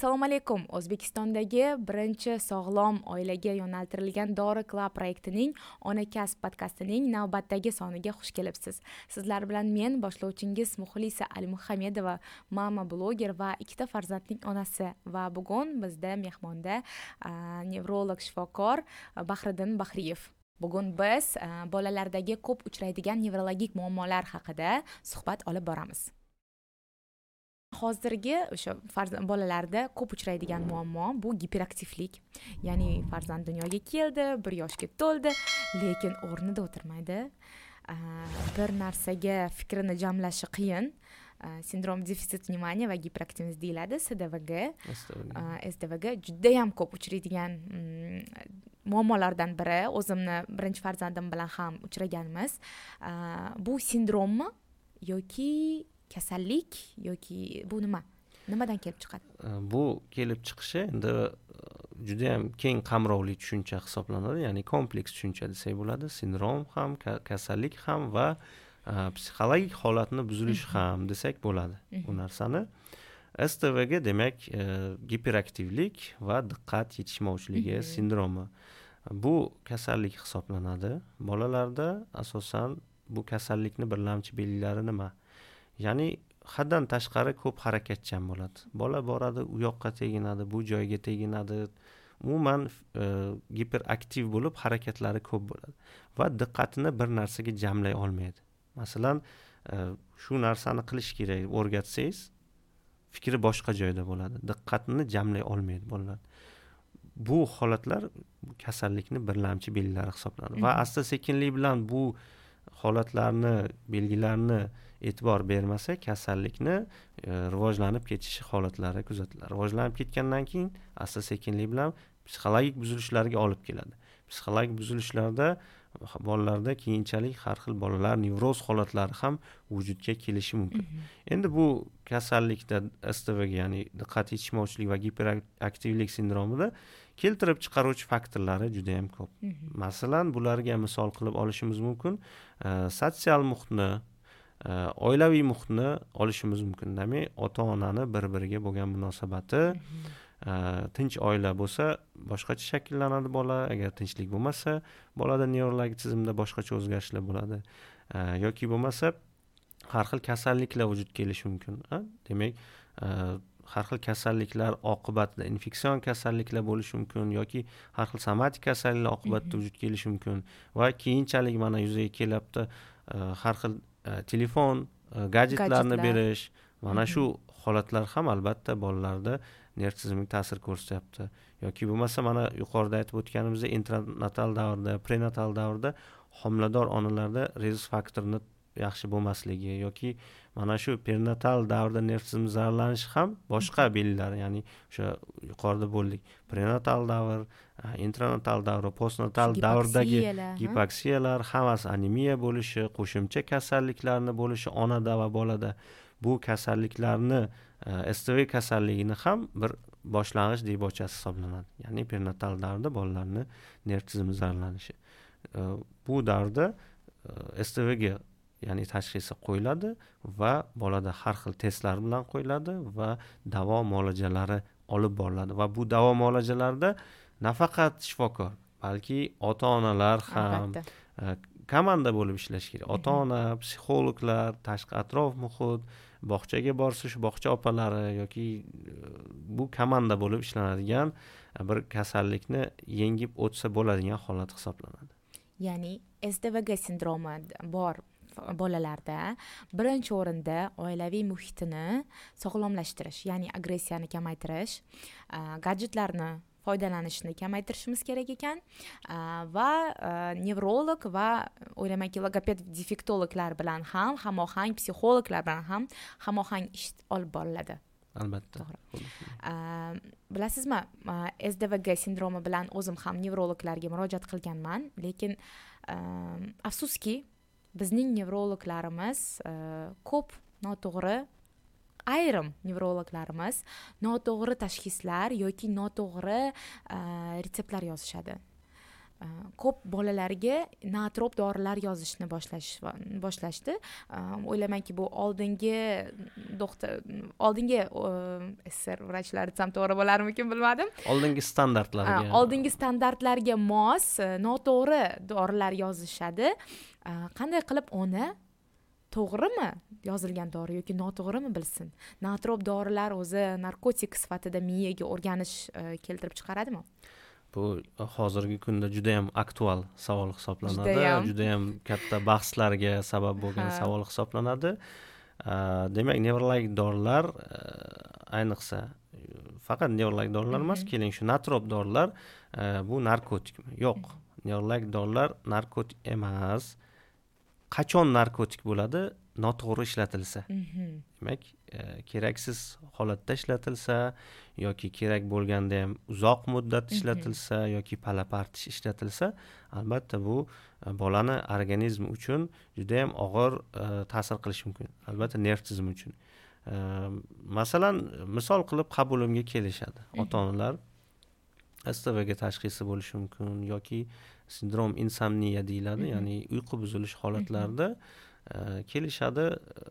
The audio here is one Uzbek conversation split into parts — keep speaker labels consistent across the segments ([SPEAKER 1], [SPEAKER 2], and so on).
[SPEAKER 1] assalomu alaykum. O'zbekistondagi birinchi sog'lom oilaga yo'naltirilgan dori klab proyektining ona kasb podkastining navbatdagi soniga xush kelibsiz. Sizlar bilan men boshlovchingiz muxlisa alimuhamedova mama bloger va ikkita farzandning onasi va bugun bizda mehmonda nevrolog shifokor bahriddin bahriyev. Bugun biz bolalardagi ko'p uchraydigan nevrologik muammolar haqida suhbat olib boramiz. Hozirgi o'sha bolalarda ko'p uchraydigan muammo bu giperaktivlik. Ya'ni farzand dunyoga keldi bir yoshga to'ldi lekin o'rnida o'tirmaydi. Bir narsaga fikrini jamlashi qiyin. Sindrom defitsit внимания va giperaktivность deyiladi sdvg sdvg judayam ko'p uchraydigan mm, muammolardan biri. O'zimni birinchi farzandim bilan ham uchraganmiz. Bu sindrommi yoki kasallik yoki bu nima? Nimadan kelib chiqadi?
[SPEAKER 2] Bu kelib chiqishi endi e, judayam keng qamrovli tushuncha hisoblanadi ya'ni kompleks tushuncha desak bo'ladi. Sindrom ham kasallik ham va e, psixologik holatni buzilishi ham desak bo'ladi bu narsani. Stvga demak e, giperaktivlik va diqqat yetishmovchiligi sindromi. Bu kasallik hisoblanadi. Bolalarda asosan bu kasallikni birlamchi belgilari nima ya'ni haddan tashqari ko'p harakatchan bo'ladi. Bola boradi u yoqqa teginadi bu joyga teginadi. Umuman e, giperaktiv bo'lib harakatlari ko'p bo'ladi va diqqatini bir narsaga jamlay olmaydi. Masalan e, shu narsani qilish kerak o'rgatsangiz fikri boshqa joyda bo'ladi. Diqqatini jamlay olmaydi bolalar. Bu holatlar kasallikni birlamchi belgilari hisoblanadi. Va asta sekinlik bilan bu holatlarni belgilarni e'tibor bermasa kasallikni e, rivojlanib ketishi holatlari kuzatiladi. Rivojlanib ketgandan keyin asta sekinlik bilan psixologik buzilishlarga olib keladi. Psixologik buzilishlarda bolalarda keyinchalik har xil bolalar nevroz holatlari ham vujudga kelishi mumkin. Endi bu kasallikda stvga ya'ni diqqat yetishmovchilik va giperaktivlik sindromida keltirib chiqaruvchi faktorlari juda yam ko'p masalan bularga misol qilib olishimiz mumkin e, sotsial muhitni oilaviy muhitni olishimiz mumkin. Demak ota onani bir biriga bo'lgan munosabati tinch oila bo'lsa boshqacha shakllanadi bola. Agar tinchlik bo'lmasa bolada nevrologik tizimda boshqacha o'zgarishlar bo'ladi. Yoki bo'lmasa har xil kasalliklar vujudga kelishi mumkin demak har xil kasalliklar oqibatida infeksion kasalliklar bo'lishi mumkin yoki har xil somatik kasalliklar oqibatida vujudga kelishi mumkin va keyinchalik mana yuzaga kelyapti har xil telefon e, gadjetlarni berish. Mana shu holatlar ham albatta bolalarda nerv tizimiga ta'sir ko'rsatyapti. Yoki bo'lmasa mana yuqorida aytib o'tganimizdek intranatal davrda prenatal davrda homilador onalarda rezus faktorini yaxshi bo'lmasligi yoki mana shu perinatal davrda nerv tizimi zararlanishi ham boshqa belgilar ya'ni o'sha yuqorida bo'ldik. Prenatal davr intranatal davr postnatal davrdagi gipoksiyalar hammasi anemiya bo'lishi qo'shimcha kasalliklarni bo'lishi onada va bolada bu kasalliklarni stv kasalligini ham bir boshlang'ich debochasi hisoblanadi ya'ni perinatal davrda bolalarni nerv tizimi zararlanishi bu davrda stvga ya'ni tashxisi qo'yiladi va bolada har xil testlar bilan qo'yiladi va davo muolajalari olib boriladi. Va bu davo muolajalarida nafaqat shifokor balki ota onalar ham e, komanda bo'lib ishlash kerak. Ota ona psixologlar tashqi atrof muhit bog'chaga borsa shu bog'cha opalari yoki e, bu komanda bo'lib ishlanadigan bir kasallikni yengib o'tsa bo'ladigan holat hisoblanadi.
[SPEAKER 1] Ya'ni sdvg sindromi bor bolalarda birinchi o'rinda oilaviy muhitini sog'lomlashtirish ya'ni agressiyani kamaytirish gadjetlarni foydalanishni kamaytirishimiz kerak ekan va nevrolog va o'ylaymanki logoped defektologlar bilan ham hamohang psixologlar bilan ham hamohang ish olib boriladi.
[SPEAKER 2] Albatta.
[SPEAKER 1] To'g'ri. Bilasizmi sdvg sindromi bilan o'zim ham nevrologlarga murojaat qilganman lekin afsuski bizning nevrologlarimiz e, ko'p noto'g'ri ayrim nevrologlarimiz noto'g'ri tashxislar yoki noto'g'ri e, retseptlar yozishadi. Ko'p bolalarga nootrop dorilar yozishni boshlash boshlashdi. O'ylaymanki bu oldingi doktor oldingi sssr vrachlari desam to'g'ri bo'larmikin bilmadim.
[SPEAKER 2] Oldingi standartlarga.
[SPEAKER 1] Oldingi standartlarga mos noto'g'ri dorilar yozishadi qanday qilib ona to'g'rimi yozilgan dori yoki noto'g'rimi bilsin. Nootrop dorilar o'zi narkotik sifatida miyaga o'rganish e, keltirib chiqaradimi?
[SPEAKER 2] Bu hozirgi kunda juda yam aktual savol hisoblanadi. Judayam. Katta bahslarga sabab bo'lgan savol hisoblanadi. Demak nevrologik dorilar e, ayniqsa faqat nevrologik dorilar emas mhm. keling shu natrop dorilar e, bu narkotikmi? Yo'q. Nevrologik dorilar narkotik emas qachon narkotik bo'ladi noto'g'ri ishlatilsa mhm. demak e, keraksiz holatda ishlatilsa yoki kerak bo'lganda ham uzoq muddat mhm. ishlatilsa yoki palapartish ishlatilsa albatta bu e, bolani organizmi uchun judayam og'ir e, ta'sir qilishi mumkin albatta nerv tizimi uchun masalan misol qilib qabulimga kelishadi mhm. ota onalar stvga tashxisi bo'lishi mumkin yoki sindrom insomniya deyiladi ya'ni uyqu buzilish holatlarida e, kelishadi e,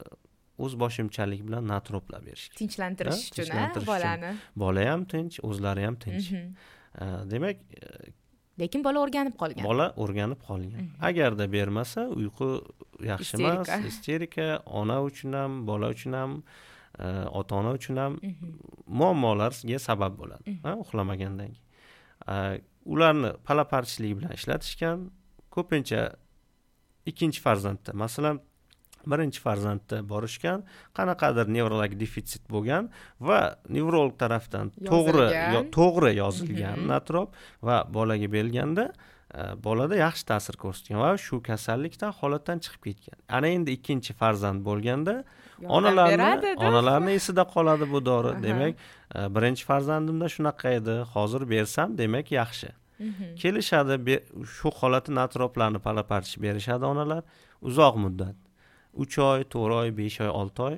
[SPEAKER 2] o'zboshimchalik bilan natroplab berishga.
[SPEAKER 1] Tinchlantirish uchun bolani.
[SPEAKER 2] Bola ham tinch o'zlari ham tinch. E, demak
[SPEAKER 1] lekin bola o'rganib qolgan.
[SPEAKER 2] bola o'rganib qolgan. Agarda bermasa uyqu yaxshi emas isterika ona uchun ham bola uchun ham ota ona uchun ham muammolarga sabab bo'ladi uxlamagandan keyin ularni pala parchalik bilan ishlatishgan ko'pincha ikkinchi farzandda masalan birinchi farzandda borishgan qanaqadir nevrologik defitsit bo'lgan va nevrolog tarafdan to'g'ri to'g'ri yozilgan. mhm. natrop va bolaga berilganda e, bolada yaxshi ta'sir ko'rsatgan va shu kasallikdan holatdan chiqib ketgan. Ana endi ikkinchi farzand bo'lganda onalarni onalarni esida qoladi bu dori. Demak e, birinchi farzandimda shunaqa edi hozir bersam demak yaxshi. Kelishadi shu holatda natroplarni palapartish berishadi onalar. Uzoq muddat. Uch oy to'rt oy besh oy olti oy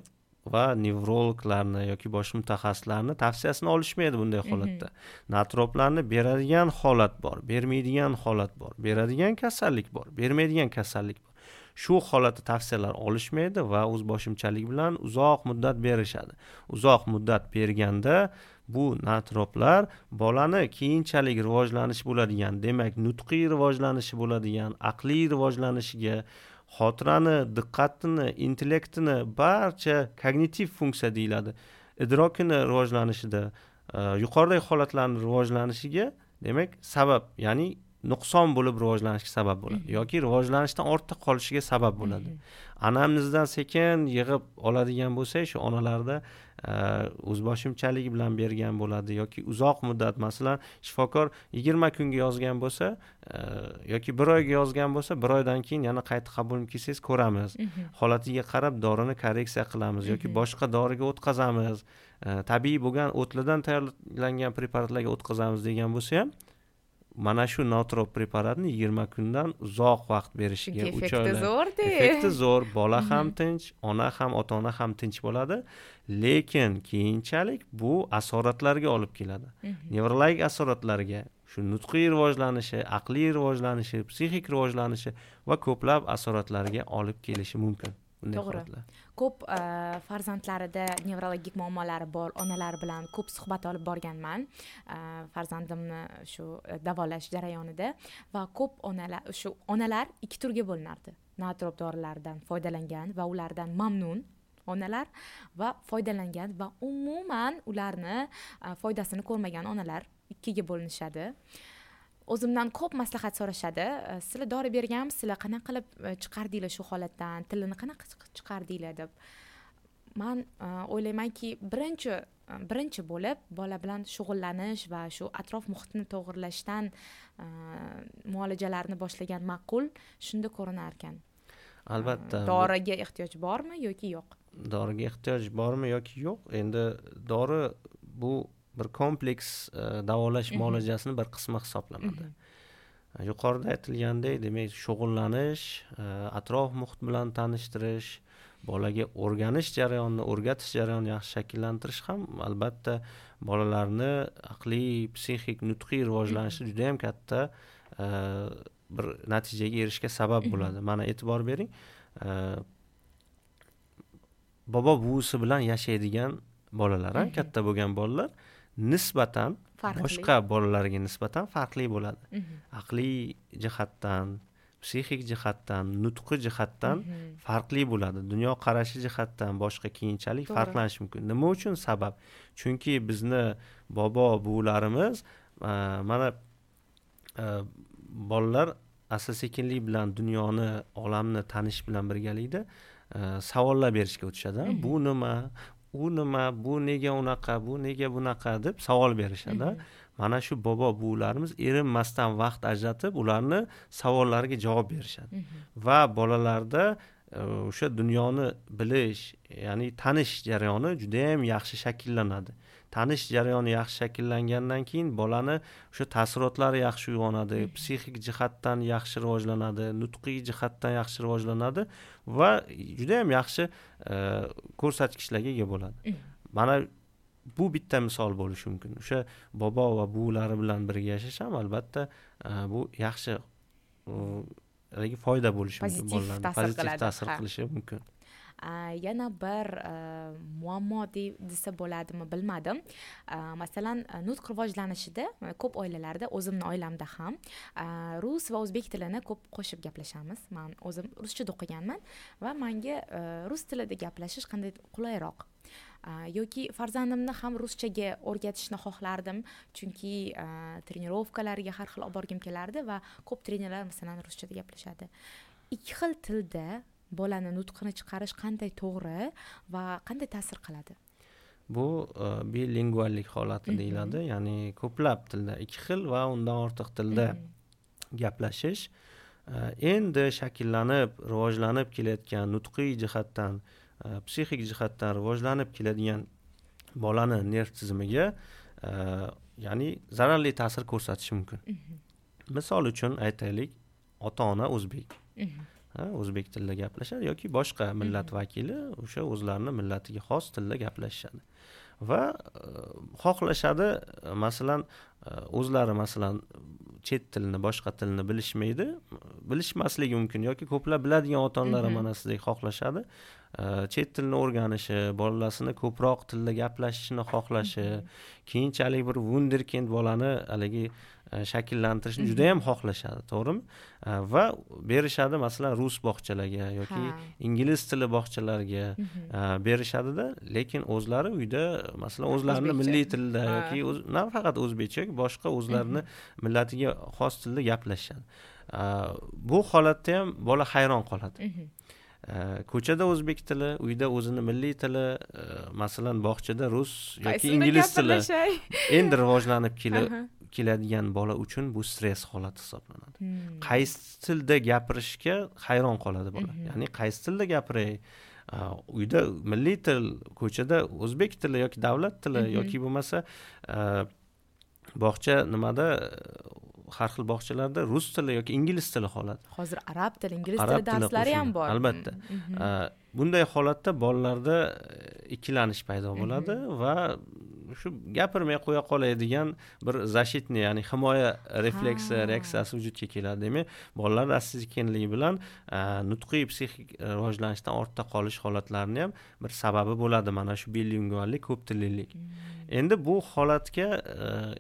[SPEAKER 2] va nevrologlarni yoki boshqa mutaxassislarni tavsiyasini olishmaydi bunday mhm. holatda. Natroplarni beradigan holat bor bermaydigan holat bor beradigan kasallik bor bermaydigan kasallik bor shu holatda tavsiyalar olishmaydi va o'zboshimchalik bilan uzoq muddat berishadi. Uzoq muddat berganda bu natroplar bolani keyinchalik rivojlanishi bo'ladigan demak nutqiy rivojlanishi bo'ladigan aqliy rivojlanishiga xotirani diqqatini intellektini barcha kognitiv funksiya deyiladi idrokini rivojlanishida e, yuqoridagi holatlarni rivojlanishiga demak sabab ya'ni nuqson bo'lib rivojlanishga sabab bo'ladi yoki rivojlanishdan ortda qolishiga sabab bo'ladi. Anamnezdan sekin yig'ib oladigan bo'lsak shu onalarda o'zboshimchalik bilan bergan bo'ladi yoki uzoq muddat masalan shifokor yigirma kunga yozgan bo'lsa yoki bir oyga yozgan bo'lsa bir oydan keyin yana qayta qabulga kelsangiz ko'ramiz. Mhm. holatiga qarab dorini korreksiya qilamiz yoki mhm. boshqa doriga o'tkazamiz. Tabiiy bo'lgan o'tlidan tayyorlangan preparatlarga o'tkazamiz degan bo'lsa ham mana shu notrop preparatni yigirma kundan uzoq vaqt berishiga
[SPEAKER 1] uch oylar zo'rda
[SPEAKER 2] effekti zo'r. Bola ham mhm. tinch ona ham ota ona ham tinch bo'ladi. Lekin keyinchalik bu asoratlarga olib keladi. Mhm. nevrologik asoratlarga shu nutqiy rivojlanishi aqliy rivojlanishi psixik rivojlanishi va ko'plab asoratlarga olib kelishi mumkin bunday
[SPEAKER 1] to'g'ri ko'p e, farzandlarida nevrologik muammolari bor onalar bilan ko'p suhbat olib borganman. E, farzandimni shu e, davolash jarayonida va ko'p onalar shu onalar ikki turga bo'linardi. Nootrop dorilardan foydalangan va ulardan mamnun onalar va foydalangan va umuman ularni foydasini ko'rmagan onalar ikkiga bo'linishadi o'zimdan ko'p maslahat so'rashadi. Sizlar dori berganmisizlar qanaqa qilib chiqardinglar shu holatdan tilini qanaqa chiqardinglar deb man o'ylaymanki birinchi e, birinchi bo'lib bola bilan shug'ullanish va shu atrof muhitni to'g'irlashdan muolajalarni boshlagan ma'qul shunda ko'rinar ekan
[SPEAKER 2] albatta
[SPEAKER 1] doriga ehtiyoj bormi yoki yo'q?
[SPEAKER 2] Doriga ehtiyoj bormi yoki yo'q? Endi dori bu bir kompleks e, davolash muolajasini bir qismi hisoblanadi. Yuqorida aytilgandek demak shug'ullanish e, atrof muhit bilan tanishtirish bolaga o'rganish jarayonini o'rgatish jarayonini yaxshi shakllantirish ham albatta bolalarni aqliy psixik nutqiy rivojlanishida juda yam katta e, bir natijaga erishishga sabab bo'ladi. Mana e'tibor bering bobo buvisi bilan yashaydigan bolalar katta bo'lgan bolalar nisbatan boshqa bolalarga nisbatan farqli bo'ladi. Aqliy jihatdan psixik jihatdan nutqi jihatdan farqli bo'ladi. Dunyoqarashi jihatdan boshqa keyinchalik farqlanishi mumkin. Nima uchun sabab? Chunki bizni bobo buvilarimiz mana bolalar asta sekinlik bilan dunyoni olamni tanish bilan birgalikda savollar berishga o'tishadi. Bu nima u nima bu nega unaqa bu nega bunaqa deb savol berishadi. Mana shu bobo buvilarimiz erinmasdan vaqt ajratib ularni savollariga javob berishadi. Va bolalarda e, o'sha dunyoni bilish ya'ni tanish jarayoni judayam yaxshi shakllanadi tanish jarayoni yaxshi shakllangandan keyin bolani o'sha taassurotlari yaxshi uyg'onadi psixik jihatdan yaxshi rivojlanadi nutqiy jihatdan yaxshi rivojlanadi va judayam yaxshi e, ko'rsatkichlarga ega bo'ladi. Mana bu bitta misol bo'lishi mumkin. O'sha bobo va buvilari bilan birga yashash ham albatta e, bu yaxshi foyda bo'lishi mumkin
[SPEAKER 1] pozitiv ta'sir
[SPEAKER 2] qilishi mumkin
[SPEAKER 1] yana bir muammo desa bo'ladimi bilmadim masalan nutq rivojlanishida ko'p oilalarda o'zimni oilamda ham rus va o'zbek tilini ko'p qo'shib gaplashamiz man o'zim ruschada o'qiganman va manga rus tilida gaplashish qanday qulayroq yoki farzandimni ham ruschaga o'rgatishni xohlardim chunki trenirovkalarga har xil olib borgim kelardi va ko'p trenerlar masalan ruschada gaplashadi ikki xil tilda bolani nutqini chiqarish qanday to'g'ri va qanday ta'sir qiladi?
[SPEAKER 2] Bu bilinguallik holati deyiladi. Ya'ni ko'plab tilda ikki xil va undan ortiq tilda gaplashish. Endi shakllanib rivojlanib kelayotgan nutqiy jihatdan psixik jihatdan rivojlanib keladigan bolani nerv tizimiga ya'ni zararli ta'sir ko'rsatishi mumkin. Misol uchun aytaylik ota ona o'zbek o'zbek tilida gaplashadi yoki boshqa millat vakili o'sha o'zlarini millatiga xos tilda gaplashishadi va xohlashadi masalan o'zlari masalan chet tilini boshqa tilni bilishmaydi bilishmasligi mumkin yoki ko'plab biladigan ota onalar ham mana sizdek xohlashadi chet tilini o'rganishi bolalasini ko'proq tilda gaplashishini xohlashi keyinchalik bir vunderkind bolani haligi e, shakllantirishni juda yam xohlashadi to'g'rimi? Va berishadi masalan rus bog'chalarga yoki ingliz tili bog'chalariga berishadida lekin o'zlari uyda masalan o'zlarini milliy tilida yoki nafaqat o'zbekcha boshqa o'zlarini millatiga xos tilda gaplashishadi. Bu holatda ham bola hayron qoladi. Ko'chada o'zbek tili uyda o'zini milliy tili masalan bog'chada rus yoki ingliz tili. endi rivojlanib keladigan bola uchun bu stress holati hisoblanadi. Hmm. qaysi tilda gapirishga hayron qoladi bola? Ya'ni qaysi tilda gapiray? Uyda milliy til ko'chada o'zbek tili yoki davlat tili yoki bo'lmasa bog'cha nimada har xil bog'chalarda rus tili yoki ingliz tili qoladi
[SPEAKER 1] hozir arab tili ingliz tili darslari ham bor.
[SPEAKER 2] albatta. Mm-hmm. bunday holatda bolalarda ikkilanish paydo bo'ladi va shu gapirmay qo'ya qolay degan bir защитный ya'ni himoya refleksi reaksiyasi vujudga keladi demak bolalar asta bilan nutqiy psixik rivojlanishdan ortda qolish holatlarini ham bir sababi bo'ladi. Mana shu bilinguallik ko'p tillilik. Endi bu holatga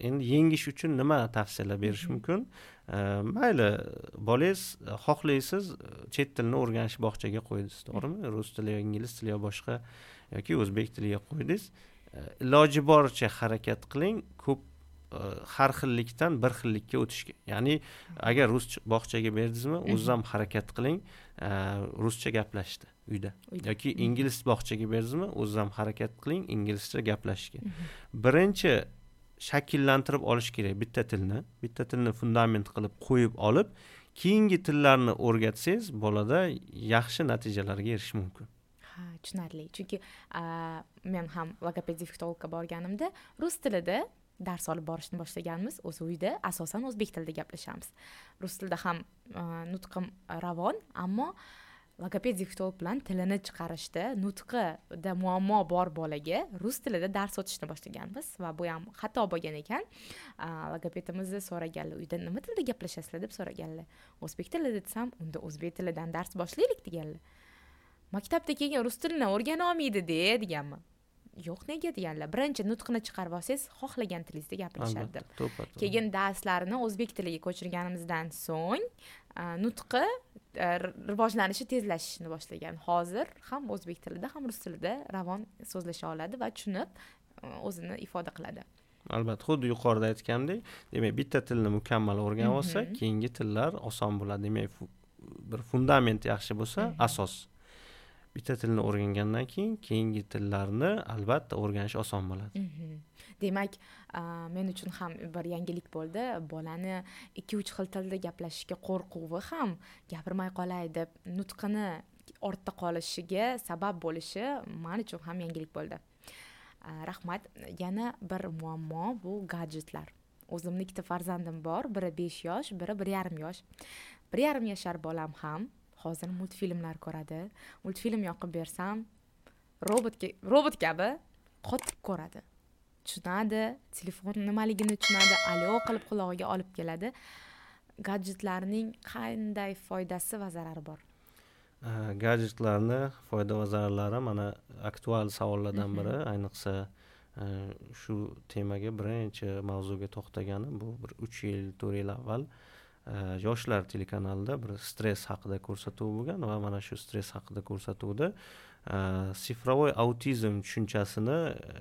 [SPEAKER 2] endi yengish uchun nima tavsiyalar berish mumkin? Mayli bolangiz xohlaysiz chet tilini o'rganish bog'chaga qo'ydingiz to'g'rimi? Rus tili yo ingliz tili yo boshqa yoki o'zbek tiliga qo'ydingiz. Iloji boricha harakat qiling. Ko'p e, har xillikdan bir xillikka o'tishga. Ya'ni agar rus bog'chaga berdingizmi o'ziz ham harakat qiling e, ruscha gaplashishda uyda. Yoki ingliz bog'chaga berdingizmi o'ziz ham harakat qiling inglizcha gaplashishga. Birinchi shakllantirib olish kerak bitta tilni. Bitta tilni fundament qilib qo'yib olib keyingi tillarni o'rgatsangiz bolada yaxshi natijalarga erishish mumkin.
[SPEAKER 1] Ha tushunarli. Chunki men ham logoped defektologga borganimda rus tilida dars olib borishni boshlaganmiz o'zi uyda asosan o'zbek tilida gaplashamiz. Rus tilida ham e, nutqim ravon ammo logoped diftolog bilan tilini chiqarishda nutqida muammo bor bolaga rus tilida dars o'tishni boshlaganmiz va bu ham xato bo'lgan ekan. E, logopedimizni so'raganlar uyda nima tilda gaplashasizlar deb so'raganlar. O'zbek tilida desam unda o'zbek tilidan dars boshlaylik deganlar. Maktabda keyin rus tilini o'rgana olmaydida deganman. Yo'q nega deganlar birinchi nutqini chiqarib olsangiz xohlagan tilingizda gapirishadi
[SPEAKER 2] albatta
[SPEAKER 1] keyin darslarni o'zbek tiliga ko'chirganimizdan so'ng nutqi rivojlanishi tezlashishni boshlagan. Hozir ham o'zbek tilida ham rus tilida ravon so'zlasha oladi va tushunib o'zini ifoda qiladi.
[SPEAKER 2] Albatta xuddi yuqorida aytgandek demak bitta tilni mukammal o'rganib olsa keyingi tillar oson bo'ladi. Demak bir fundament yaxshi bo'lsa asos bitta tilni o'rgangandan keyin keyingi tillarni albatta o'rganish oson bo'ladi.
[SPEAKER 1] Mhm. Demak men uchun ham bir yangilik bo'ldi. Bolani ikki uch xil tilda gaplashishga qo'rquvi ham gapirmay qolay deb nutqini ortda qolishiga sabab bo'lishi man uchun ham yangilik bo'ldi. Rahmat. Yana bir muammo bu gadjetlar. O'zimni ikkita farzandim bor. Biri besh yosh biri bir yarim yosh. Bir yarim yashar bolam ham hozir multfilmlar ko'radi. Multfilm yoqib bersam robotga robot kabi qotib ko'radi. Tushunadi telefon nimaligini tushunadi alo qilib qulog'iga olib keladi. Gadjetlarning qanday foydasi va zarari bor?
[SPEAKER 2] Gadjetlarni foyda va zararlari mana aktual savollardan biri. Ayniqsa shu temaga birinchi mavzuga to'xtaganim bu bir uch yil to'rt yil avval yoshlar telekanalida bir stress haqida ko'rsatuv bo'lgan va mana shu stress haqida ko'rsatuvda sifrovoy autizm tushunchasini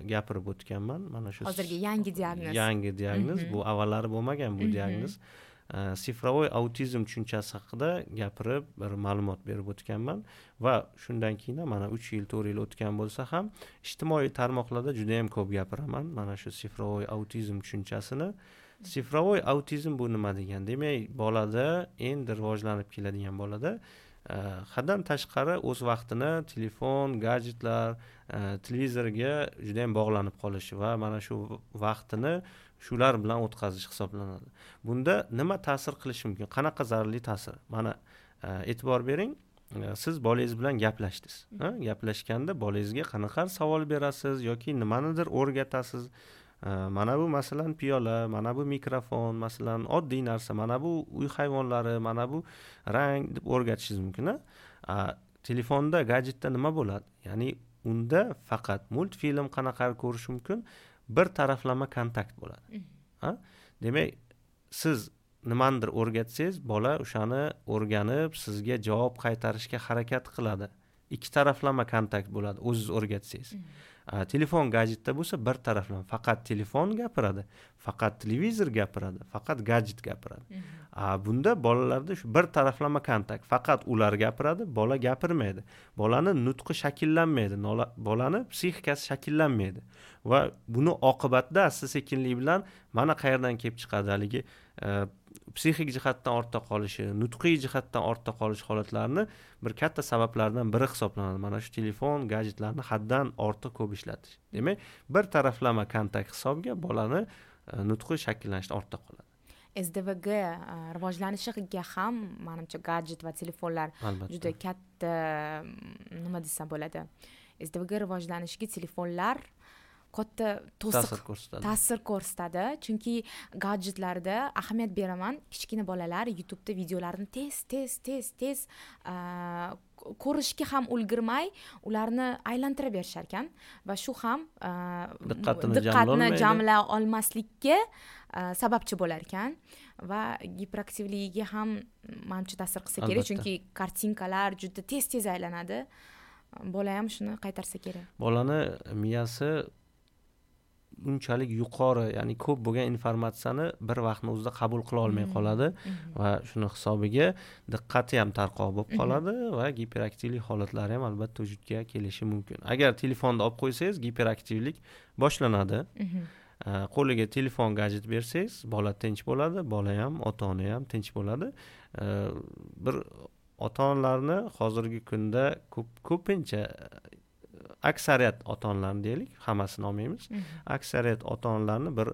[SPEAKER 2] gapirib o'tganman. Mana shu
[SPEAKER 1] hozirgi yangi diagnoz.
[SPEAKER 2] yangi diagnoz. Bu avvallari bo'lmagan bu diagnoz. Sifrovoy autizm tushunchasi haqida gapirib bir ma'lumot berib o'tganman va shundan keyin ham mana uch yil to'rt yil o'tgan bo'lsa ham ijtimoiy tarmoqlarda judayam ko'p gapiraman. Mana shu sifrovoy autizm tushunchasini sifrovoy autizm bu nima degan? Demak bolada endi rivojlanib keladigan bolada e, haddan tashqari o'z vaqtini telefon gadjetlar e, televizorga judayam bog'lanib qolishi va mana shu vaqtini shular bilan o'tkazish hisoblanadi. Bunda nima ta'sir qilishi mumkin? Qanaqa zararli ta'sir? Mana e, e'tibor bering siz bolangiz bilan gaplashdingiz. Gaplashganda bolangizga qanaqa savol berasiz yoki nimanidir o'rgatasiz? Mana bu masalan piyola mana bu mikrofon masalan oddiy narsa mana bu uy hayvonlari mana bu rang deb o'rgatishingiz mumkin telefonda gadjetda nima bo'ladi? Ya'ni unda faqat multfilm qanaqa ko'rish mumkin? Bir taraflama kontakt bo'ladi. Demak siz nimanidir o'rgatsangiz bola o'shani o'rganib sizga javob qaytarishga harakat qiladi. Ikki taraflama kontakt bo'ladi o'ziz o'rgatsangiz telefon gadjetda bo'lsa bir taraflama faqat telefon gapiradi faqat televizor gapiradi faqat gadjet gapiradi. Bunda bolalarda shu bir taraflama kontakt faqat ular gapiradi bola gapirmaydi. Bolani nutqi shakllanmaydi bolani psixikasi shakllanmaydi. Va buni oqibatida asta sekinlik bilan mana qayerdan kelib chiqadi haligi psixik jihatdan ortda qolishi nutqiy jihatdan ortda qolish holatlarini bir katta sabablardan biri hisoblanadi. Mana shu telefon gadjetlarni haddan ortiq ko'p ishlatish. Demak bir taraflama kontakt hisobiga bolani nutqi shakllanishda ortda qoladi.
[SPEAKER 1] Sdvg rivojlanishiga ham manimcha gadjet va telefonlar juda katta nima desam bo'ladi sdvg rivojlanishiga telefonlar katta to'siq ta'sir ko'rsatadi. chunki gadjetlarda ahamiyat beraman kichkina bolalar youtubeda videolarni tez tez tez tez ko'rishga ham ulgurmay ularni aylantirib berishar ekan va shu ham diqqatni jamlay olmaslikka sababchi bo'lar ekan va giperaktivligiga ham manimcha ta'sir qilsa kerak. Chunki kartinkalar juda tez tez aylanadi. Bola ham shuni qaytarsa kerak.
[SPEAKER 2] Bolani miyasi unchalik yuqori ya'ni ko'p bo'lgan informatsiyani bir vaqtni o'zida qabul qila olmay qoladi va shuni hisobiga diqqati ham tarqoq bo'lib qoladi va giperaktivlik holatlari ham albatta vujudga kelishi mumkin. Agar telefonni olib qo'ysangiz giperaktivlik boshlanadi. Qo'liga telefon gadjet bersangiz bola tinch bo'ladi bola ham ota ona ham tinch bo'ladi. Bir ota onalarni hozirgi kunda ko'p ko'pincha aksariyat ota onalarni deylik hammasini olmaymiz. Aksariyat ota onalarni bir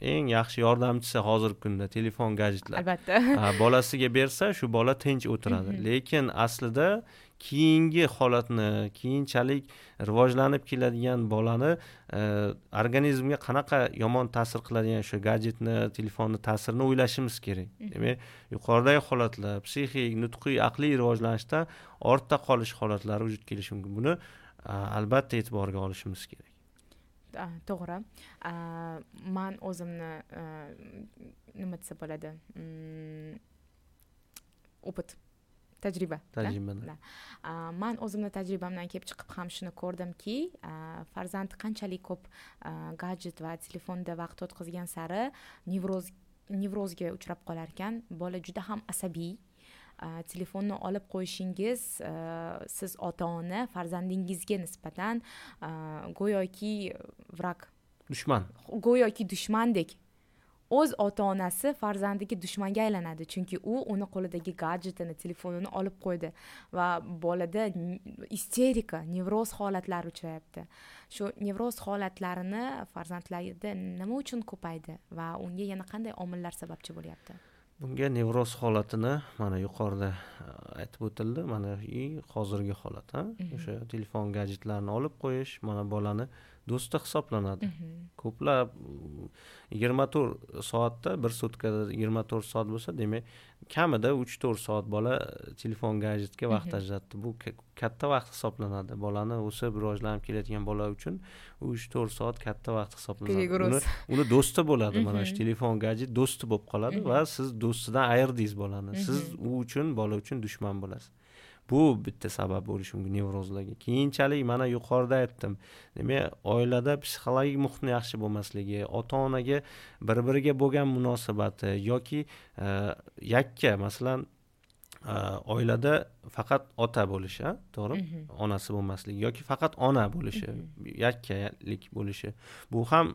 [SPEAKER 2] eng yaxshi yordamchisi hozirgi kunda telefon gadjetlar
[SPEAKER 1] albatta.
[SPEAKER 2] Bolasiga bersa shu bola tinch o'tiradi. Lekin aslida keyingi holatni keyinchalik rivojlanib keladigan bolani organizmga qanaqa yomon ta'sir qiladigan o'sha gadjetni telefonni ta'sirini o'ylashimiz kerak. Demak yuqoridagi holatlar psixik nutqiy aqliy rivojlanishda ortda qolish holatlari vujudga kelishi mumkin. Buni albatta e'tiborga olishimiz kerak.
[SPEAKER 1] To'g'ri. Man o'zimni nima desa bo'ladi? Mm, opit tajriba
[SPEAKER 2] tajriba
[SPEAKER 1] man o'zimni tajribamdan kelib chiqib ham shuni ko'rdimki farzand qanchalik ko'p gadjet va telefonda vaqt o'tkazgan sari nevroz nevrozga uchrab qolar ekan bola juda ham asabiy telefonni olib qo'yishingiz siz ota ona farzandingizga nisbatan go'yoki vrak
[SPEAKER 2] dushman.
[SPEAKER 1] Go'yoki dushmandek. O'z ota onasi farzandiga dushmanga aylanadi chunki u uni qo'lidagi gadjetini telefonini olib qo'ydi va bolada isterika nevroz holatlari uchrayapti. Shu nevroz holatlarini farzandlarda nima uchun ko'paydi va unga yana qanday omillar sababchi bo'lyapti
[SPEAKER 2] bunga nevroz holatini mana yuqorida aytib o'tildi mana hozirgi holat mhm. o'sha telefon gadjetlarni olib qo'yish mana bolani do'sti hisoblanadi. Mhm. ko'plab yigirma to'rt soatda bir sutkada yigirma to'rt soat bo'lsa demak kamida uch to'rt soat bola telefon gadjetga vaqt mhm. ajratdi. Bu katta vaqt hisoblanadi. Bolani o'sib rivojlanib kelayotgan bola uchun uch to'rt soat katta vaqt hisoblanadi. Uni uni do'sti bo'ladi mana shu mhm. telefon gadjet do'sti bo'lib qoladi va siz do'stidan ayırdingiz bolani. Siz u uchun bola uchun dushman bo'lasiz bu bitta sabab bo'lishi mumkin nevrozlarga. Keyinchalik mana yuqorida aytdim. Demak oilada psixologik muhitni yaxshi bo'lmasligi ota onaga bir biriga bo'lgan munosabati yoki e, yakka masalan oilada faqat ota bo'lishi to'g'rimi mhm. onasi bo'lmasligi yoki faqat ona bo'lishi mhm. yakkalik bo'lishi. Bu ham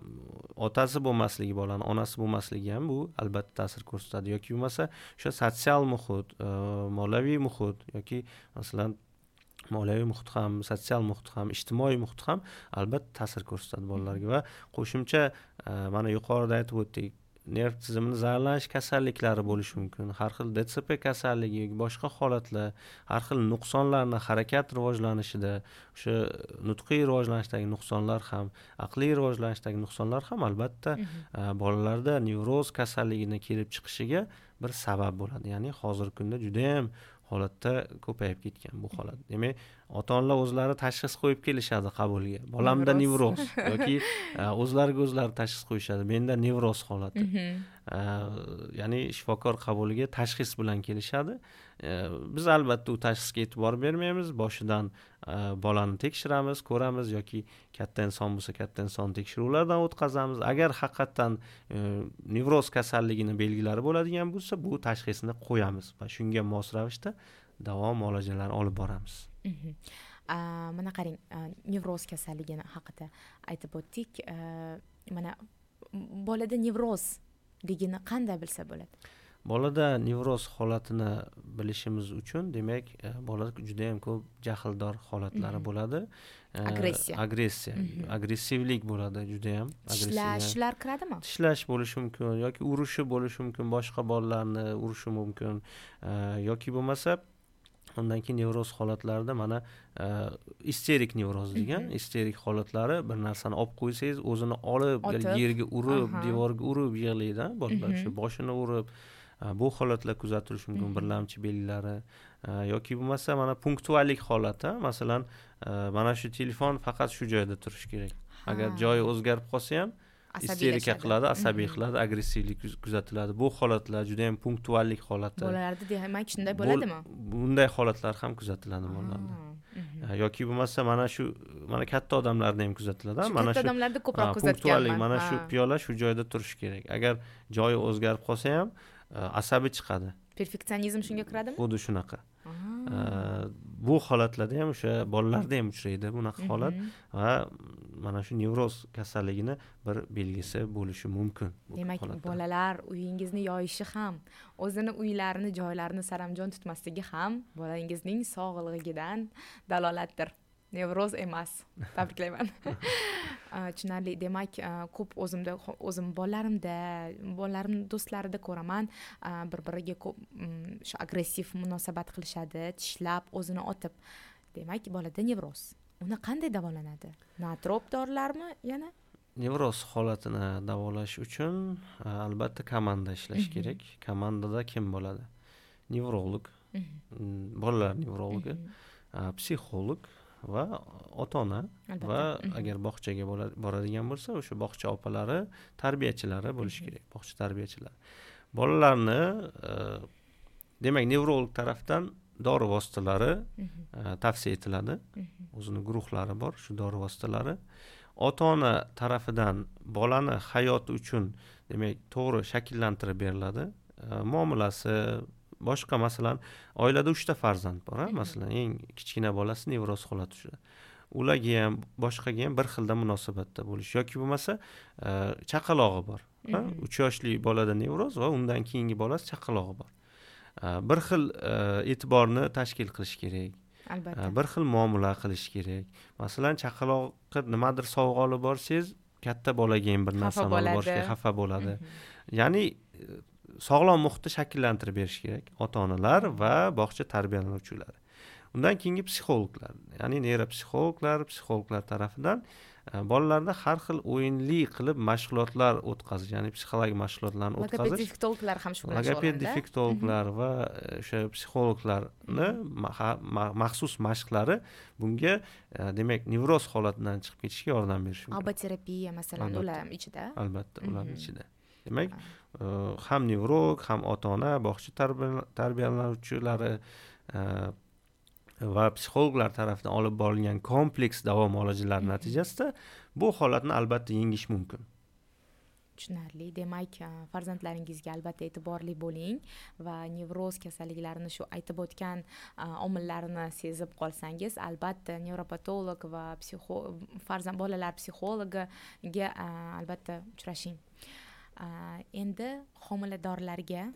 [SPEAKER 2] otasi bo'lmasligi bolani onasi bo'lmasligi ham bu albatta ta'sir ko'rsatadi. Yoki bo'lmasa o'sha sotsial muhit moliyaviy muhit yoki masalan moliyaviy muhit ham sotsial muhit ham ijtimoiy muhit ham albatta ta'sir ko'rsatadi bolalarga va qo'shimcha mana yuqorida aytib o'tdik nerv tizimini zararlanish kasalliklari bo'lishi mumkin. Har xil dtsp kasalligi yoki boshqa holatlar har xil nuqsonlarni harakat rivojlanishida o'sha nutqiy rivojlanishdagi nuqsonlar ham aqliy rivojlanishdagi nuqsonlar ham albatta mhm. bolalarda nevroz kasalligini kelib chiqishiga bir sabab bo'ladi. Ya'ni hozirgi kunda judayam holatda ko'payib ketgan bu holat. Demak ota onalar o'zlari tashxis qo'yib kelishadi qabulga. Bolamda nevroz yoki o'zlariga o'zlari tashxis qo'yishadi. Menda nevroz holati. Mhm. ya'ni shifokor qabuliga tashxis bilan kelishadi. Biz albatta u tashxisga e'tibor bermaymiz. Boshidan bolani tekshiramiz ko'ramiz yoki katta inson bo'lsa katta inson tekshiruvlardan o'tkazamiz. Agar haqiqatdan nevroz kasalligini belgilari bo'ladigan bo'lsa bu tashxisni qo'yamiz va shunga mos ravishda davo muolajalar olib boramiz.
[SPEAKER 1] Mana qarang nevroz kasalligini haqida aytib o'tdik mana bolada nevrozligini qanday bilsa bo'ladi
[SPEAKER 2] bolada nevroz holatini bilishimiz uchun demak bola judayam ko'p jahldor holatlari bo'ladi
[SPEAKER 1] agressiya
[SPEAKER 2] agressiya agressivlik bo'ladi judayam
[SPEAKER 1] tishlashlar kiradimi
[SPEAKER 2] tishlash bo'lishi mumkin yoki urishi bo'lishi mumkin boshqa bolalarni urishi mumkin yoki bo'lmasa undan keyin nevroz holatlarida mana isterik nevroz degan mhm. isterik holatlari bir narsani olib qo'ysangiz o'zini olib yerga urib devorga urib yig'laydi bolalar shu boshini urib bu holatlar kuzatilishi mumkin birlamchi belgilari yoki bo'lmasa mana punktuallik holati masalan mana shu telefon faqat shu joyda turishi kerak. Agar joyi o'zgarib qolsa ham isterika qiladi asabiy qiladi agressivlik kuzatiladi. Bu holatlar juda yam punktuallik holati.
[SPEAKER 1] Bolalarda demak shunday bo'ladimi?
[SPEAKER 2] bunday holatlar ham kuzatiladi bolalarda. Yoki bo'lmasa mana shu mana katta odamlarda ham kuzatiladi
[SPEAKER 1] mana shu katta odamlarda ko'proq kuzatganman
[SPEAKER 2] mana shu piyola shu joyda turishi kerak. Agar joyi o'zgarib qolsa ham asabi chiqadi.
[SPEAKER 1] Perfeksionizm shunga kiradimi?
[SPEAKER 2] Xuddi shunaqa. Bu holatlarda ham o'sha bolalarda ham uchraydi bunaqa mhm. holat. Va mana shu nevroz kasalligini bir belgisi bo'lishi mumkin
[SPEAKER 1] demak bolalar uyingizni yoyishi ham o'zini uylarini joylarini saramjon tutmasligi ham bolangizning sog'ligidan dalolatdir. Nevroz emas. Tabriklayman. Tushunarli. Demak ko'p o'zimda o'zim bolalarimda bolalarim do'stlarida ko'raman bir biriga ko'p mm, shu agressiv munosabat qilishadi tishlab o'zini otib. Demak bolada nevroz uni qanday davolanadi? Natrop dorilarmi yana?
[SPEAKER 2] Nevroz holatini davolash uchun albatta komanda ishlash mhm. kerak. Komandada kim bo'ladi? Nevrolog. Mhm. mm, bolalar nevrologi mhm. psixolog va ota ona va agar bog'chaga boradigan bo'lsa o'sha bog'cha opalari tarbiyachilari bo'lishi kerak bog'cha tarbiyachilari. Bolalarni e, demak nevrolog tarafdan dori vositalari e, tavsiya etiladi. O'zini guruhlari bor shu dori vositalari. Ota ona tarafidan bolani hayoti uchun demak to'g'ri shakllantirib beriladi. E, muomalasi boshqa masalan oilada uchta farzand bor a masalan eng kichkina bolasi nevroz holati tushadi ularga ham boshqaga ham bir xilda munosabatda bo'lish yoki bo'lmasa e, chaqalog'i bor uch yoshli bolada nevroz va undan keyingi bolasi chaqalog'i bor bir xil e, e'tiborni tashkil qilish kerak.
[SPEAKER 1] Albatta.
[SPEAKER 2] Bir xil muomala qilish kerak. Masalan chaqaloqqa nimadir sovg'a olib borsangiz katta bolaga ham bir narsani olib borishga xafa bo'ladi. Ya'ni sog'lom muhitni shakllantirib berish kerak. Ota onalar va bog'cha tarbiyalanuvchilari. Undan keyingi psixologlar ya'ni neyropsixologlar psixologlar tarafidan e, bolalarda har xil o'yinli qilib mashg'ulotlar o'tkazish ya'ni psixologik mashg'ulotlarni o'tkazish logoped
[SPEAKER 1] defektologlar ham shu bilan
[SPEAKER 2] logoped defektologlar va e, o'sha psixologlarni maxsus mashqlari bunga e, demak nevroz holatidan chiqib ketishga yordam berishi
[SPEAKER 1] mumkin. Aboterapiya masalan ular ham ichida.
[SPEAKER 2] Albatta ularni ichida. Demak e, ham nevrolog ham ota ona bog'cha tarbiyalanuvchilari va psixologlar tarafidan olib borilgan kompleks davo muolajalari natijasida bu holatni albatta yengish mumkin.
[SPEAKER 1] Tushunarli. Demak e, farzandlaringizga albatta e'tiborli bo'ling va nevroz kasalliklarini shu aytib o'tgan omillarini sezib qolsangiz albatta nevropatolog va psixo farzand bolalar psixologiga albatta uchrashing. Endi homiladorlarga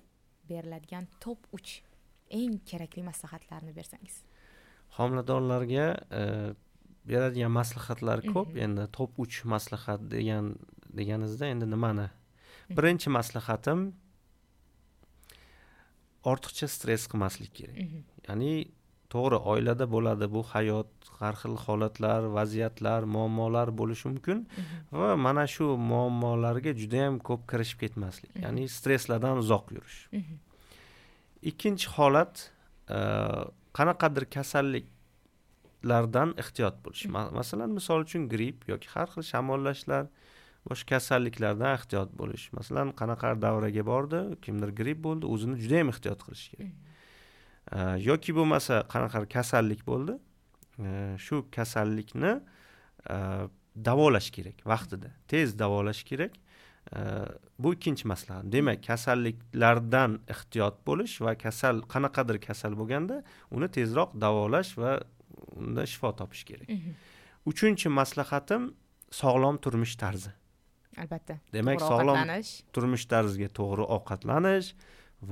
[SPEAKER 1] beriladigan top uch eng kerakli maslahatlarni bersangiz
[SPEAKER 2] homiladorlarga e, beradigan maslahatlar ko'p. Endi top uch maslahat degan deganingizda endi nimani? Birinchi maslahatim ortiqcha stress qilmaslik kerak. Ya'ni to'g'ri oilada bo'ladi bu hayot har xil holatlar vaziyatlar muammolar bo'lishi mumkin va mana shu muammolarga juda yam ko'p kirishib ketmaslik. Ya'ni stresslardan uzoq yurish. Ikkinchi holat e, qanaqadir kasalliklardan ehtiyot bo'lish. Masalan misol uchun gripp yoki har xil shamollashlar boshqa kasalliklardan ehtiyot bo'lish. Masalan qanaqadir davraga bordi kimdir gripp bo'ldi o'zini juda yam ehtiyot qilish kerak. Yoki bo'lmasa qanaqadir kasallik bo'ldi shu kasallikni davolash kerak vaqtida. Tez davolash kerak bu ikkinchi maslahat demak kasalliklardan ehtiyot bo'lish va kasal qanaqadir kasal bo'lganda uni tezroq davolash va unda shifo topish kerak. Uchinchi maslahatim sog'lom turmush tarzi.
[SPEAKER 1] Albatta.
[SPEAKER 2] Demak sog'lom turmush tarziga to'g'ri ovqatlanish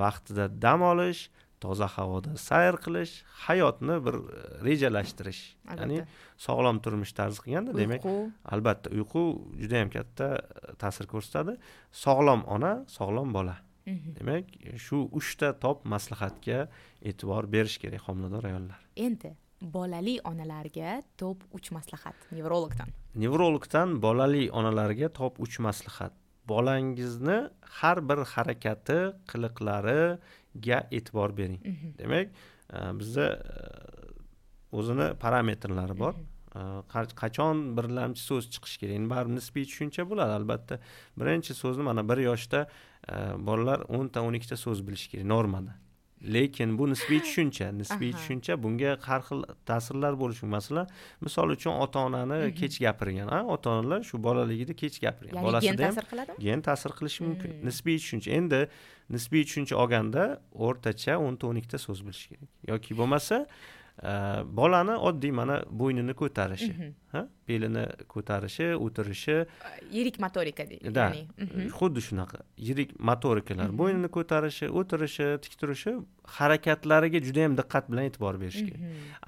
[SPEAKER 2] vaqtida dam olish toza havoda sayr qilish hayotni bir e, rejalashtirish. Ya'ni sog'lom turmush tarzi qilganda demak albatta uyqu juda yam katta e, ta'sir ko'rsatadi. Sog'lom ona sog'lom bola. Mhm. demak shu uchta top maslahatga e'tibor berish kerak homilador ayollar.
[SPEAKER 1] Endi bolali onalarga top uch maslahat nevrologdan.
[SPEAKER 2] Nevrologdan bolali onalarga top uch maslahat. Bolangizni har bir harakati qiliqlari ga e'tibor bering. Mhm. demak e, bizda e, o'zini parametrlari bor. Mhm. e, qachon birlamchi so'z chiqishi kerak? Endi baribir nisbiy tushuncha bo'ladi albatta. Birinchi so'zni mana bir yoshda bolalar o'nta o'n ikkita so'z bilishi kerak normada lekin bu nisbiy tushuncha nisbiy tushuncha bunga har xil ta'sirlar bo'lishi masalan misol uchun ota onani kech gapirgan ota onalar shu bolaligida kech gapirgan.
[SPEAKER 1] Bolasida gen ta'sir qiladimi?
[SPEAKER 2] gen ta'sir qilishi mumkin. Nisbiy tushuncha. Endi nisbiy tushuncha olganda o'rtacha o'nta o'n ikkita so'z bilish kerak. Yoki bo'lmasa bolani oddiy mana bo'ynini ko'tarishi. Belini ko'tarishi o'tirishi.
[SPEAKER 1] Yirik motorika deydi
[SPEAKER 2] да.
[SPEAKER 1] mhm.
[SPEAKER 2] xuddi shunaqa. Yirik motorikalar bo'ynini ko'tarishi o'tirishi tik turishi harakatlariga juda yam diqqat bilan e'tibor berish kerak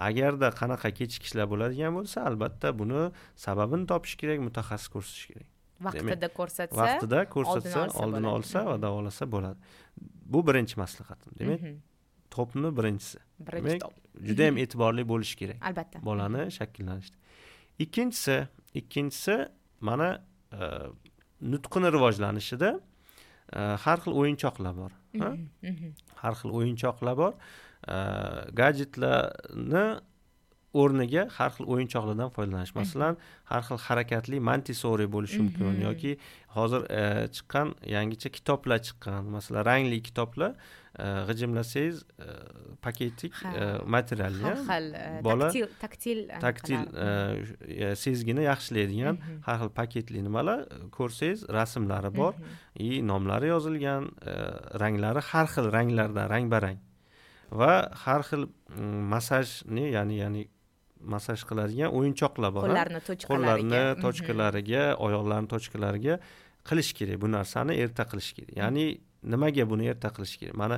[SPEAKER 2] agarda qanaqa kechikishlar bo'ladigan bo'lsa albatta buni sababini topish kerak mutaxassis ko'rsatish kerak.
[SPEAKER 1] Vaqtida ko'rsatsa
[SPEAKER 2] vaqtida ko'rsatsa oldini olsa va davolasa bo'ladi. Bu birinchi maslahatim. Demak topni birinchisi.
[SPEAKER 1] Birinchi top
[SPEAKER 2] juda yam e'tiborli bo'lish kerak
[SPEAKER 1] albatta
[SPEAKER 2] bolani shakllanishda ikkinchisi ikkinchisi mana e, nutqini rivojlanishida e, har xil o'yinchoqlar bor ha?
[SPEAKER 1] Mhm. Mhm.
[SPEAKER 2] har xil o'yinchoqlar bor E, gadjetlarni o'rniga har xil o'yinchoqlardan foydalanish. Masalan har xil harakatli mantisori bo'lishi mumkin yoki hozir e, chiqqan yangicha kitoblar chiqqan. Masalan rangli kitoblar e, g'ijimlasangiz e, paketik
[SPEAKER 1] Ha.
[SPEAKER 2] materialli
[SPEAKER 1] har xil
[SPEAKER 2] bola
[SPEAKER 1] taktil taktil
[SPEAKER 2] sezgini yaxshilaydigan har xil paketli nimalar ko'rsangiz rasmlari bor и nomlari yozilgan ranglari har xil ranglardan rang barang va har xil masajni ya'ni ya'ni masaj qiladigan o'yinchoqlar bor a?
[SPEAKER 1] qo'llarni tochkalariga
[SPEAKER 2] qo'llarni
[SPEAKER 1] Mhm.
[SPEAKER 2] tochkalariga oyoqlarni tochkalariga qilish kerak bu narsani erta qilish kerak ya'ni nimaga buni erta qilish kerak mana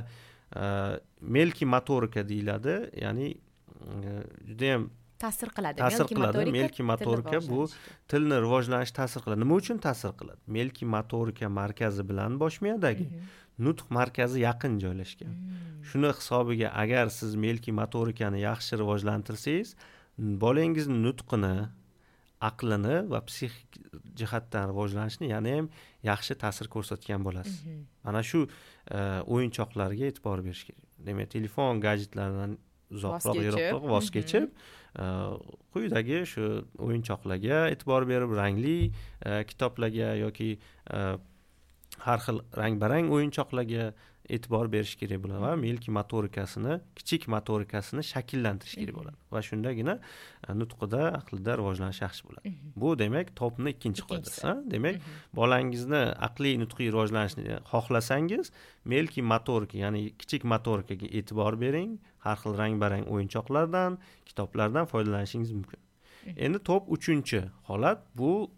[SPEAKER 2] e, melki motorika deyiladi ya'ni e, judayam
[SPEAKER 1] ta'sir qiladi
[SPEAKER 2] ta'sir qiladi. Melki motorika bu- tilni rivojlanishi ta'sir qiladi nima uchun ta'sir qiladi melki motorika markazi bilan bosh miyadagi
[SPEAKER 1] Mhm.
[SPEAKER 2] nutq markazi yaqin joylashgan
[SPEAKER 1] Mhm.
[SPEAKER 2] shuni hisobiga agar siz melki motorikani yaxshi rivojlantirsangiz bolangizni nutqini aqlini va psixik jihatdan rivojlanishini yana ham yaxshi ta'sir ko'rsatgan bo'lasiz
[SPEAKER 1] Mhm.
[SPEAKER 2] mana shu e, o'yinchoqlarga e'tibor berish kerak demak telefon gadjetlardan uzoqroq yiroqroq voz
[SPEAKER 1] Mhm.
[SPEAKER 2] kechib e, quyidagi shu o'yinchoqlarga e'tibor berib rangli e, kitoblarga yoki har xil rang barang o'yinchoqlarga e'tibor berish kerak bo'ladi. Va milki motorikasini kichik motorikasini shakllantirish kerak
[SPEAKER 1] Mhm.
[SPEAKER 2] bo'ladi. Va shundagina e, nutqida aqlida rivojlanish yaxshi bo'ladi.
[SPEAKER 1] Mhm.
[SPEAKER 2] bu demak topni ikkinchi qoidasi demak bolangizni aqliy nutqiy rivojlanishini xohlasangiz melki motorika ya'ni kichik motorikaga e'tibor bering har xil rang barang o'yinchoqlardan kitoblardan foydalanishingiz mumkin. Endi top uchinchi holat bu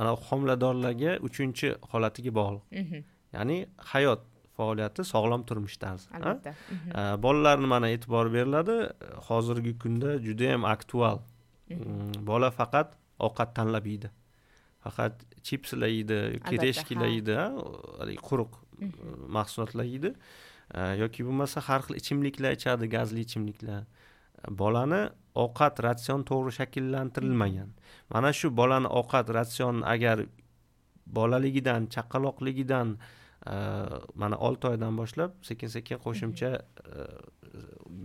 [SPEAKER 2] ana homiladorlarga uchinchi holatiga bog'liq. Ya'ni hayot faoliyati sog'lom turmush tarzi
[SPEAKER 1] albatta. Mhm.
[SPEAKER 2] Bolalarni mana e'tibor beriladi hozirgi kunda judayam aktual.
[SPEAKER 1] Mhm.
[SPEAKER 2] Mm, bola faqat ovqat tanlab yeydi. Faqat chipslar yeydi
[SPEAKER 1] ha.
[SPEAKER 2] yeydi ha, haligi quruq
[SPEAKER 1] Mhm.
[SPEAKER 2] uh, mahsulotlar yeydi. Yoki bo'lmasa har xil ichimliklar ichadi gazli ichimliklar. Bolani ovqat ratsion to'g'ri shakllantirilmagan. Mana shu bolani ovqat ratsioni agar bolaligidan chaqaloqligidan mana olti oydan boshlab sekin sekin qo'shimcha uh,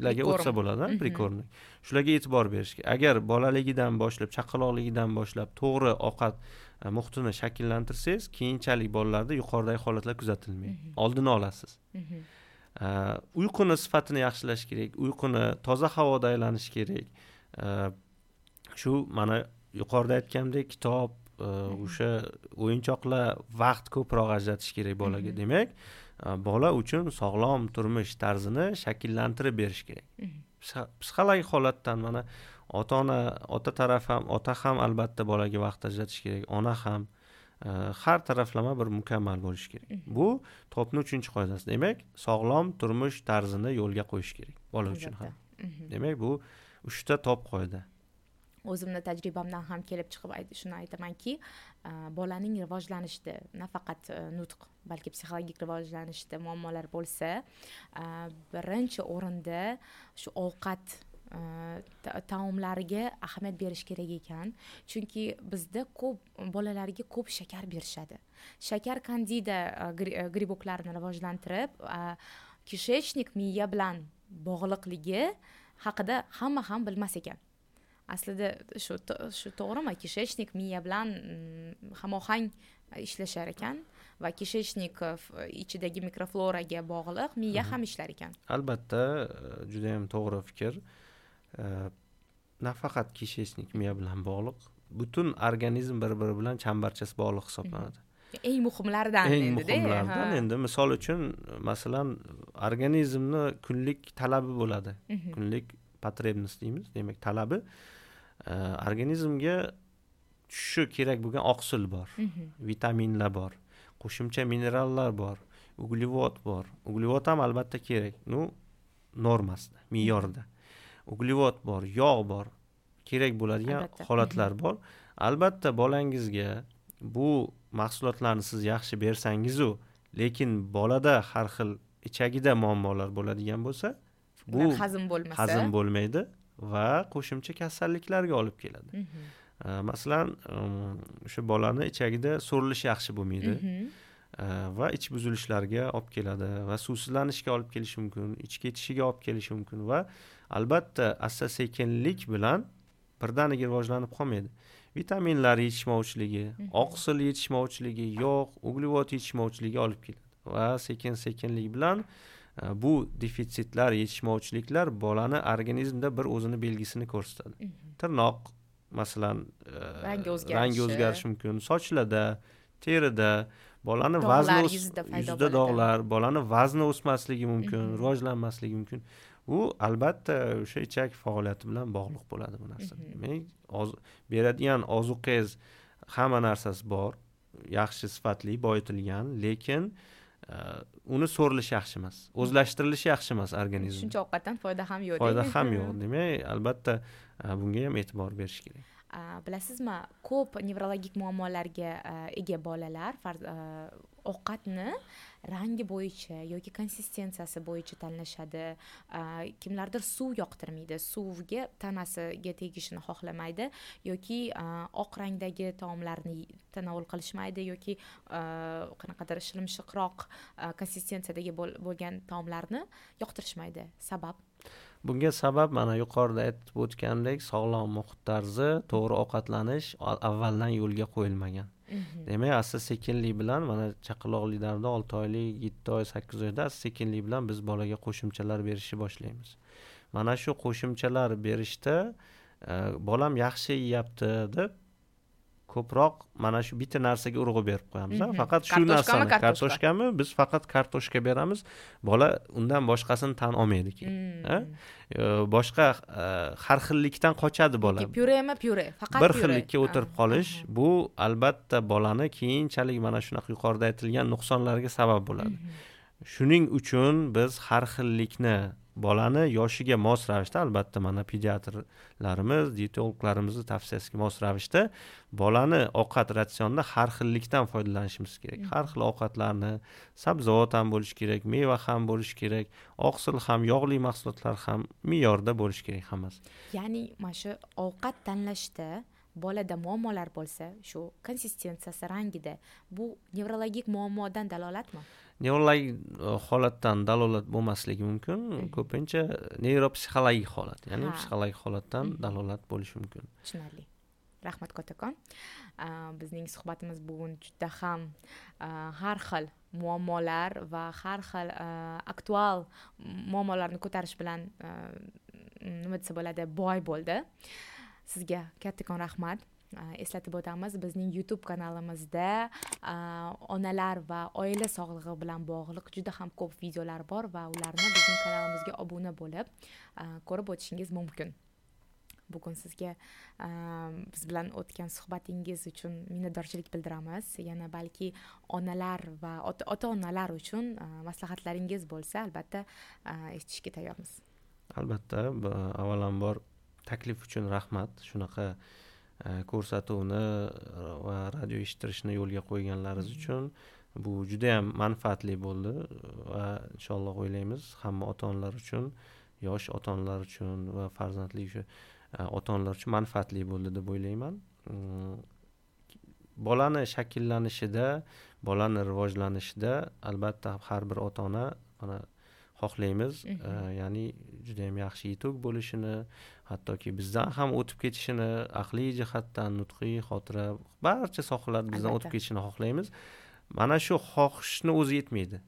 [SPEAKER 2] larga o'tsa bo'ladi prikornik shularga e'tibor berish kerak agar bolaligidan boshlab chaqaloqligidan boshlab to'g'ri ovqat uh, muhitini shakllantirsangiz keyinchalik bolalarda yuqoridagi holatlar kuzatilmaydi. Oldini olasiz. Uh, uyquni sifatini yaxshilash kerak uyquni toza havoda aylanish kerak. Shu mana yuqorida aytgandek kitob o'sha o'yinchoqlar vaqt ko'proq ajratish kerak bolaga demak uh, bola uchun sog'lom turmush tarzini shakllantirib berish kerak. Psix- psixologik holatdan mana ota ona ota taraf ham ota ham albatta bolaga vaqt ajratish kerak ona ham uh, har taraflama bir mukammal bo'lishi kerak. Bu topni uchinchi qoidasi. Demak sog'lom turmush tarzini yo'lga qo'yish kerak bola uchun ham. Demak bu uchta top qoida
[SPEAKER 1] o'zimni tajribamdan ham kelib chiqib shuni aytamanki bolaning rivojlanishida nafaqat e, nutq balki psixologik rivojlanishda muammolar bo'lsa birinchi o'rinda shu ovqat e, taomlariga ahamiyat berish kerak ekan. Chunki bizda ko'p bolalarga ko'p shakar berishadi. Shakar kandida e, griboklarni rivojlantirib kishechnik miya bilan bog'liqligi haqida hamma ham bilmas ekan. Aslida shu to- shu to'g'rimi? Kishechnik miya bilan mm, hamohang ishlashar ekan va kishechnik uh, f- ichidagi mikrofloraga bog'liq miya ham ishlar ekan.
[SPEAKER 2] Albatta uh, judayam to'g'ri fikr. Nafaqat kishechnik miya bilan bog'liq butun organizm bir biri bilan chambarchas bog'liq hisoblanadi.
[SPEAKER 1] Eng muhimlaridan
[SPEAKER 2] eng muhimlaridan endi misol uchun masalan organizmni kunlik talabi bo'ladi. Kunlik потребность deymiz demak talabi uh, organizmga tushishi kerak bo'lgan oqsil bor
[SPEAKER 1] Mhm.
[SPEAKER 2] vitaminlar bor qo'shimcha minerallar bor uglevod bor. Uglevod ham albatta kerak ну normasida me'yorida. Uglevod bor yog' bor kerak bo'ladigan
[SPEAKER 1] Albatta.
[SPEAKER 2] holatlar bor. Albatta bolangizga bu mahsulotlarni siz yaxshi bersangizu lekin bolada har xil ichagida muammolar bo'ladigan bo'lsa bu
[SPEAKER 1] hazm bo'lmasa.
[SPEAKER 2] hazm bo'lmaydi va qo'shimcha kasalliklarga olib keladi. Masalan o'sha bolani ichagida so'rilishi yaxshi bo'lmaydi. Va ich buzilishlarga olib keladi va suvsizlanishga olib kelishi mumkin ich ketishiga olib kelishi mumkin va albatta asta sekinlik bilan birdaniga rivojlanib qolmaydi. Vitaminlar yetishmovchiligi oqsil yetishmovchiligi yog' uglevod yetishmovchiligi olib keladi va sekin sekinlik bilan uh, bu defitsitlar yetishmovchiliklar bolani organizmida bir o'zini belgisini ko'rsatadi
[SPEAKER 1] Mhm.
[SPEAKER 2] tirnoq masalan uh,
[SPEAKER 1] Rangi o'zgarishi.
[SPEAKER 2] rangi o'zgarishi mumkin sochlarda terida bolani vazni
[SPEAKER 1] yuzida
[SPEAKER 2] dog'lar bolani vazni o'smasligi mumkin
[SPEAKER 1] Mhm.
[SPEAKER 2] rivojlanmasligi mumkin bu albatta o'sha ichak faoliyati bilan bog'liq bo'ladi bu narsa
[SPEAKER 1] Mhm.
[SPEAKER 2] demak beradigan ozuqangiz hamma narsasi bor yaxshi sifatli boyitilgan lekin uh, uni so'rilishi yaxshi emas. O'zlashtirilishi yaxshi emas organizmda.
[SPEAKER 1] Shuncha ovqatdan foyda ham yo'q
[SPEAKER 2] foyda ham yo'q demak albatta uh, bunga ham e'tibor berish kerak.
[SPEAKER 1] Bilasizmi ko'p nevrologik muammolarga a, ega bolalar a, ovqatni rangi bo'yicha yoki konsistensiyasi bo'yicha tanlashadi. Kimlardir suv yoqtirmaydi. Suvga tanasiga tegishini xohlamaydi yoki oq rangdagi taomlarni tanovul qilishmaydi yoki qanaqadir shilimshiqroq konsistensiyadagi bo'lgan taomlarni yoqtirishmaydi. Sabab?
[SPEAKER 2] Bunga sabab mana yuqorida aytib o'tgandek sog'lom muhit tarzi to'g'ri ovqatlanish avvaldan yo'lga qo'yilmagan.
[SPEAKER 1] Mhm.
[SPEAKER 2] demak asta sekinlik bilan mana chaqaloqlik davrida olti oylik yetti oy sakkiz oyda asta sekinlik bilan biz bolaga qo'shimchalar berishni boshlaymiz. Mana shu qo'shimchalar berishda e, bolam yaxshi yeyapti deb ko'proq mana shu bitta narsaga urg'u berib qo'yamiz.
[SPEAKER 1] Mhm.
[SPEAKER 2] faqat shu narsani
[SPEAKER 1] kartoshka.
[SPEAKER 2] kartoshkami biz faqat kartoshka beramiz bola undan boshqasini tan olmaydi keyin
[SPEAKER 1] Mm.
[SPEAKER 2] E, boshqa e, har xillikdan qochadi bola
[SPEAKER 1] Yoki pyuremi pyure faqat
[SPEAKER 2] bir
[SPEAKER 1] pyure.
[SPEAKER 2] xillikka o'tirib
[SPEAKER 1] Ah,
[SPEAKER 2] qolish
[SPEAKER 1] aha.
[SPEAKER 2] bu albatta bolani keyinchalik mana shunaqa yuqorida aytilgan nuqsonlarga sabab bo'ladi
[SPEAKER 1] Mhm.
[SPEAKER 2] shuning uchun biz har xillikni bolani yoshiga mos ravishda albatta mana pediatrlarimiz dietologlarimizni tavsiyasiga mos ravishda bolani ovqat ratsionida har xillikdan foydalanishimiz kerak.
[SPEAKER 1] Mhm.
[SPEAKER 2] har xil ovqatlarni sabzavot ham bo'lishi kerak meva ham bo'lishi kerak oqsil ham yog'li mahsulotlar ham me'yorda bo'lishi kerak hammasi.
[SPEAKER 1] Ya'ni mana shu ovqat tanlashda bolada muammolar bo'lsa shu konsistensiyasi rangida bu nevrologik muammodan dalolatmi
[SPEAKER 2] nevrologik e, holatdan dalolat bo'lmasligi mumkin. Ko'pincha neyropsixologik holat ya'ni psixologik holatdan dalolat bo'lishi mumkin.
[SPEAKER 1] Tushunarli. Rahmat kattakon A, bizning suhbatimiz bugun juda ham a, har xil muammolar va har xil aktual muammolarni ko'tarish bilan nima desa bo'ladi boy bo'ldi. Sizga kattakon rahmat eslatib o'tamiz bizning youtube kanalimizda onalar va oila sog'lig'i bilan bog'liq juda ham ko'p videolar bor va ularni bizning kanalimizga obuna bo'lib ko'rib o'tishingiz mumkin. Bugun sizga biz bilan o'tgan suhbatingiz uchun minnatdorchilik bildiramiz. Yana balki onalar va ota onalar uchun maslahatlaringiz bo'lsa albatta eshitishga tayyormiz.
[SPEAKER 2] Albatta avvalambor taklif uchun rahmat. Shunaqa ko'rsatuvni e, va radio eshittirishni yo'lga qo'yganlaringiz uchun bu judayam manfaatli bo'ldi. Va inshaalloh o'ylaymiz hamma ota onalar uchun yosh ota onalar uchun va farzandli e, ota onalar uchun manfaatli bo'ldi deb o'ylayman. Mm, bolani shakllanishida bolani rivojlanishida albatta har bir ota ona mana xohlaymiz. Ya'ni judayam yaxshi yetuk bo'lishini hattoki bizdan ham o'tib ketishini aqliy jihatdan nutqiy xotira barcha sohalar bizdan o'tib ketishini xohlaymiz. Mana shu xohishni o'zi yetmaydi.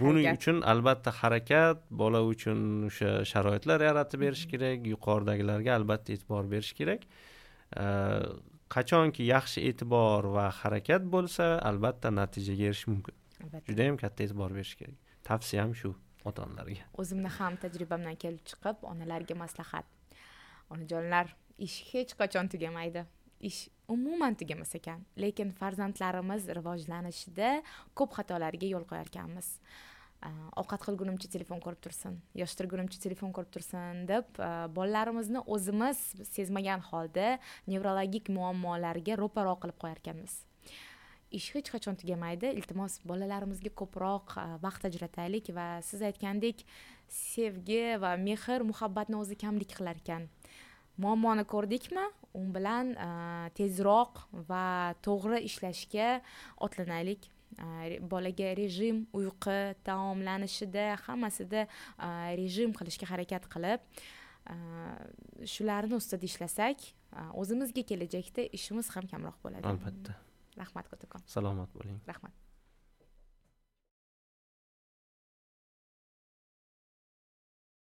[SPEAKER 2] Buning uchun albatta harakat bola uchun o'sha sharoitlar yaratib berish kerak yuqoridagilarga albatta e'tibor berish kerak. Qachonki yaxshi e'tibor va harakat bo'lsa albatta natijaga erishish mumkin. Judayam katta e'tibor berish kerak. Tavsiyam shu ota onalarga
[SPEAKER 1] o'zimni ham tajribamdan kelib chiqib onalarga maslahat. Onajonlar ish hech qachon tugamaydi. Ish umuman tugamas ekan lekin farzandlarimiz rivojlanishida ko'p xatolarga yo'l qo'yar ekanmiz. Ovqat qilgunimcha telefon ko'rib tursin yoshtirgunimcha telefon ko'rib tursin deb bolalarimizni o'zimiz sezmagan holda nevrologik muammolarga ro'paro qilib qo'yar ekanmiz. Ish hech qachon tugamaydi. Iltimos bolalarimizga ko'proq e, vaqt ajrataylik va siz aytgandek sevgi va mehr muhabbatni o'zi kamlik qilar ekan. Muammoni ko'rdikmi? U bilan e, tezroq va to'g'ri ishlashga otlanaylik. E, bolaga rejim uyqu taomlanishida hammasida rejim qilishga harakat qilib shularni ustida ishlasak o'zimizga kelajakda ishimiz ham kamroq bo'ladi.
[SPEAKER 2] Albatta.
[SPEAKER 1] Rahmat kattakon
[SPEAKER 2] salomat bo'ling
[SPEAKER 1] rahmat